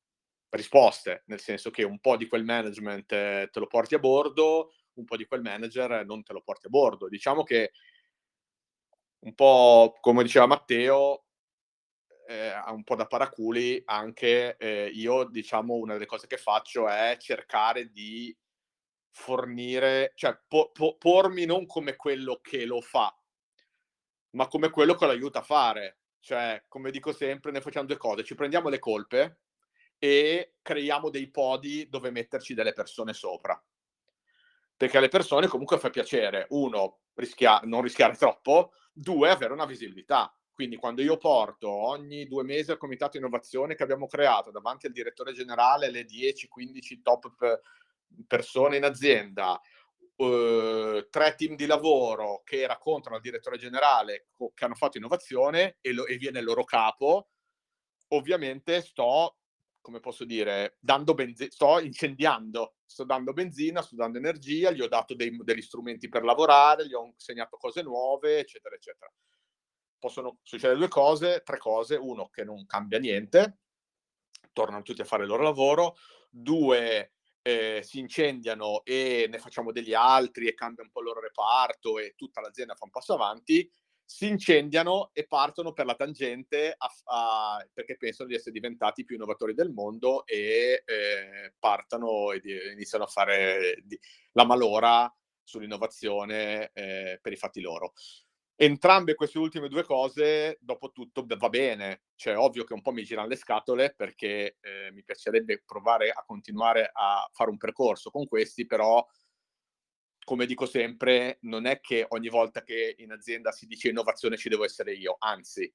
risposte, nel senso che un po' di quel management eh, te lo porti a bordo, un po' di quel manager non te lo porti a bordo. Diciamo che un po' come diceva Matteo, eh, un po' da paraculi, anche eh, io, diciamo, una delle cose che faccio è cercare di fornire, cioè po- po- pormi non come quello che lo fa, ma come quello che lo aiuta a fare. Cioè, come dico sempre, noi facciamo due cose, ci prendiamo le colpe e creiamo dei podi dove metterci delle persone sopra. Perché alle persone comunque fa piacere, uno, rischia- non rischiare troppo, due, avere una visibilità. Quindi quando io porto ogni due mesi al comitato innovazione che abbiamo creato davanti al direttore generale le 10-15 top persone in azienda, uh, tre team di lavoro che raccontano al direttore generale che hanno fatto innovazione e, lo- e viene il loro capo, ovviamente sto, come posso dire, dando benzina, sto incendiando, sto dando benzina, sto dando energia, gli ho dato dei, degli strumenti per lavorare, gli ho insegnato cose nuove, eccetera, eccetera. Possono succedere due cose, tre cose. Uno, che non cambia niente, tornano tutti a fare il loro lavoro. Due, eh, si incendiano e ne facciamo degli altri e cambia un po' il loro reparto e tutta l'azienda fa un passo avanti, si incendiano e partono per la tangente a, a, perché pensano di essere diventati più innovatori del mondo e eh, partono e iniziano a fare la malora sull'innovazione eh, per i fatti loro entrambe queste ultime due cose, dopo tutto, va bene. Cioè, ovvio che un po' mi girano le scatole perché eh, mi piacerebbe provare a continuare a fare un percorso con questi, però, come dico sempre, non è che ogni volta che in azienda si dice innovazione ci devo essere io, anzi,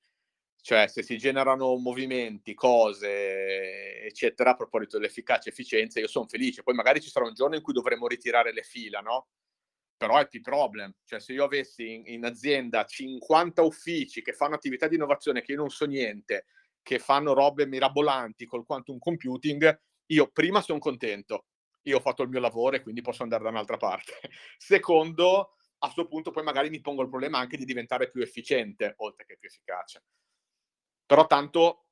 cioè se si generano movimenti, cose, eccetera, a proposito dell'efficacia e efficienza, io sono felice. Poi magari ci sarà un giorno in cui dovremo ritirare le fila, no? Però è più problem. Cioè, se io avessi in, in, azienda 50 uffici che fanno attività di innovazione che io non so niente, che fanno robe mirabolanti col quantum computing, io prima sono contento, io ho fatto il mio lavoro e quindi posso andare da un'altra parte. Secondo, a questo punto poi magari mi pongo il problema anche di diventare più efficiente oltre che più efficace. Però tanto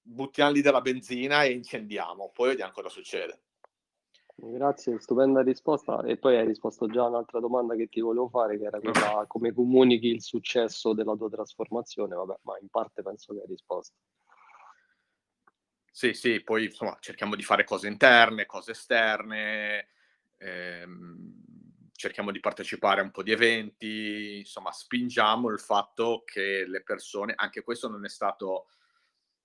buttiamo lì della benzina e incendiamo, poi vediamo cosa succede. Grazie, stupenda risposta. E poi hai risposto già a un'altra domanda che ti volevo fare, che era quella come comunichi il successo della tua trasformazione. Vabbè, ma in parte penso che hai risposto. Sì, sì, poi insomma cerchiamo di fare cose interne, cose esterne, ehm, cerchiamo di partecipare a un po' di eventi, insomma spingiamo il fatto che le persone, anche questo non è stato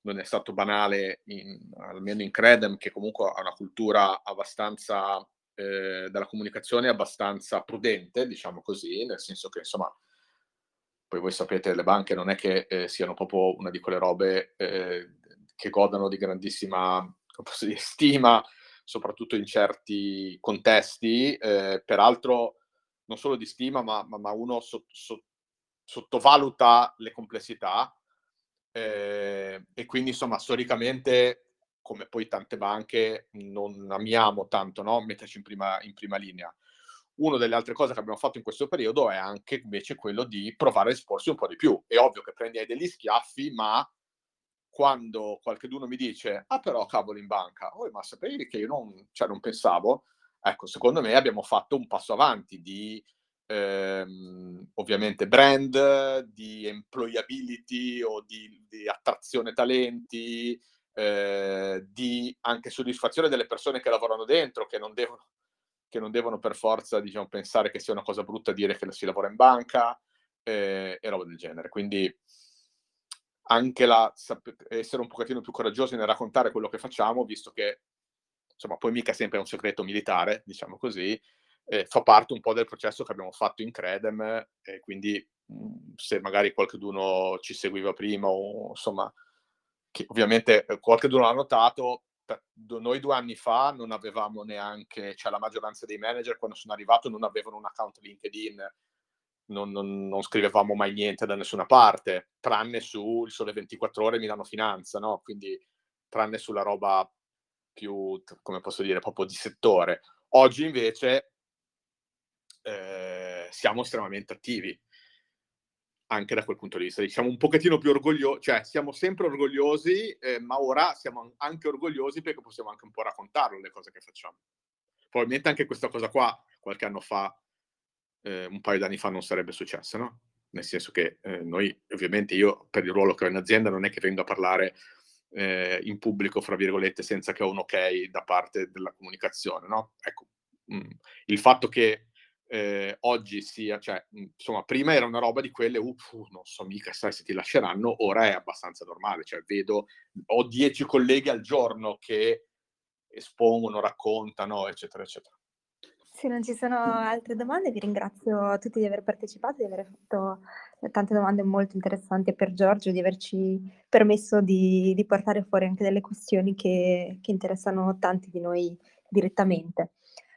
non è stato banale, in, almeno in Credem, che comunque ha una cultura abbastanza eh, della comunicazione abbastanza prudente, diciamo così, nel senso che insomma, poi voi sapete, le banche non è che eh, siano proprio una di quelle robe eh, che godano di grandissima dire, stima, soprattutto in certi contesti, eh, peraltro non solo di stima, ma, ma, ma uno so, so, sottovaluta le complessità eh, e quindi insomma storicamente come poi tante banche non amiamo tanto no? metterci in prima, in prima linea. Una delle altre cose che abbiamo fatto in questo periodo è anche invece quello di provare a esporsi un po' di più. È ovvio che prendi degli schiaffi, ma quando qualcuno mi dice, ah però cavolo in banca, oh, ma sapevi che io non, cioè, non pensavo, ecco, secondo me abbiamo fatto un passo avanti di ehm, ovviamente brand, di employability o di, di attrazione talenti, eh, di anche soddisfazione delle persone che lavorano dentro, che non devono, che non devono per forza diciamo, pensare che sia una cosa brutta dire che si lavora in banca eh, e roba del genere. Quindi anche la, essere un pochettino più coraggiosi nel raccontare quello che facciamo, visto che insomma poi mica sempre è un segreto militare, diciamo così, eh, fa parte un po' del processo che abbiamo fatto in Credem e quindi mhmm, se magari qualcuno ci seguiva prima o insomma che ovviamente eh, qualcuno l'ha notato noi due anni fa non avevamo neanche, cioè la maggioranza dei manager quando sono arrivato non avevano un account LinkedIn, non, non, non scrivevamo mai niente da nessuna parte, tranne su Il Sole 24 Ore Milano Finanza, no? Quindi tranne sulla roba più, come posso dire, proprio di settore. Oggi invece eh, siamo estremamente attivi anche da quel punto di vista. Siamo un pochettino più orgogliosi, cioè siamo sempre orgogliosi, eh, ma ora siamo anche orgogliosi perché possiamo anche un po' raccontarlo le cose che facciamo. Probabilmente anche questa cosa qua, qualche anno fa, eh, un paio d'anni fa, non sarebbe successa, no? Nel senso che eh, noi, ovviamente, io per il ruolo che ho in azienda, non è che vengo a parlare eh, in pubblico, fra virgolette, senza che ho un ok da parte della comunicazione, no? Ecco, mh, mm, il fatto che eh, oggi sia, cioè, insomma, prima era una roba di quelle, uff, non so mica sai se ti lasceranno, ora è abbastanza normale, cioè vedo, ho dieci colleghi al giorno che espongono, raccontano, eccetera, eccetera. Se non ci sono altre domande, vi ringrazio a tutti di aver partecipato, di aver fatto tante domande molto interessanti per Giorgio, di averci permesso di, di portare fuori anche delle questioni che, che interessano tanti di noi direttamente.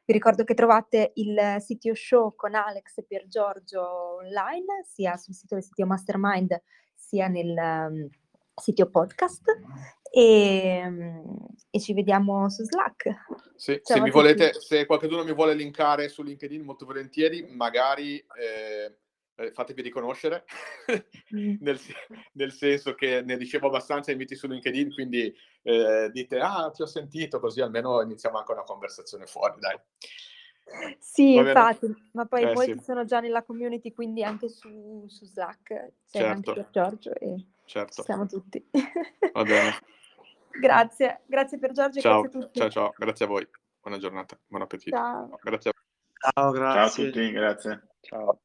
Vi ricordo che trovate il sito show con Alex e Pier Giorgio online, sia sul sito del sito Mastermind, sia nel um, sito podcast. E, um, e, ci vediamo su Slack. Sì, se, mi volete, se qualcuno mi vuole linkare su LinkedIn, molto volentieri, magari eh, eh, fatevi riconoscere, mm. nel, nel, senso che ne ricevo abbastanza inviti su LinkedIn, quindi eh, dite, ah, ti ho sentito, così almeno iniziamo anche una conversazione fuori, dai. Sì, infatti, ma poi eh, molti sì. sono già nella community, quindi anche su, su Slack c'è certo. anche per Giorgio e certo. siamo tutti. Va bene. grazie, grazie per Giorgio ciao. grazie a tutti. Ciao, ciao, grazie a voi. Buona giornata, buon appetito. Ciao. Grazie a voi. Ciao, grazie. Ciao a tutti, grazie. Ciao.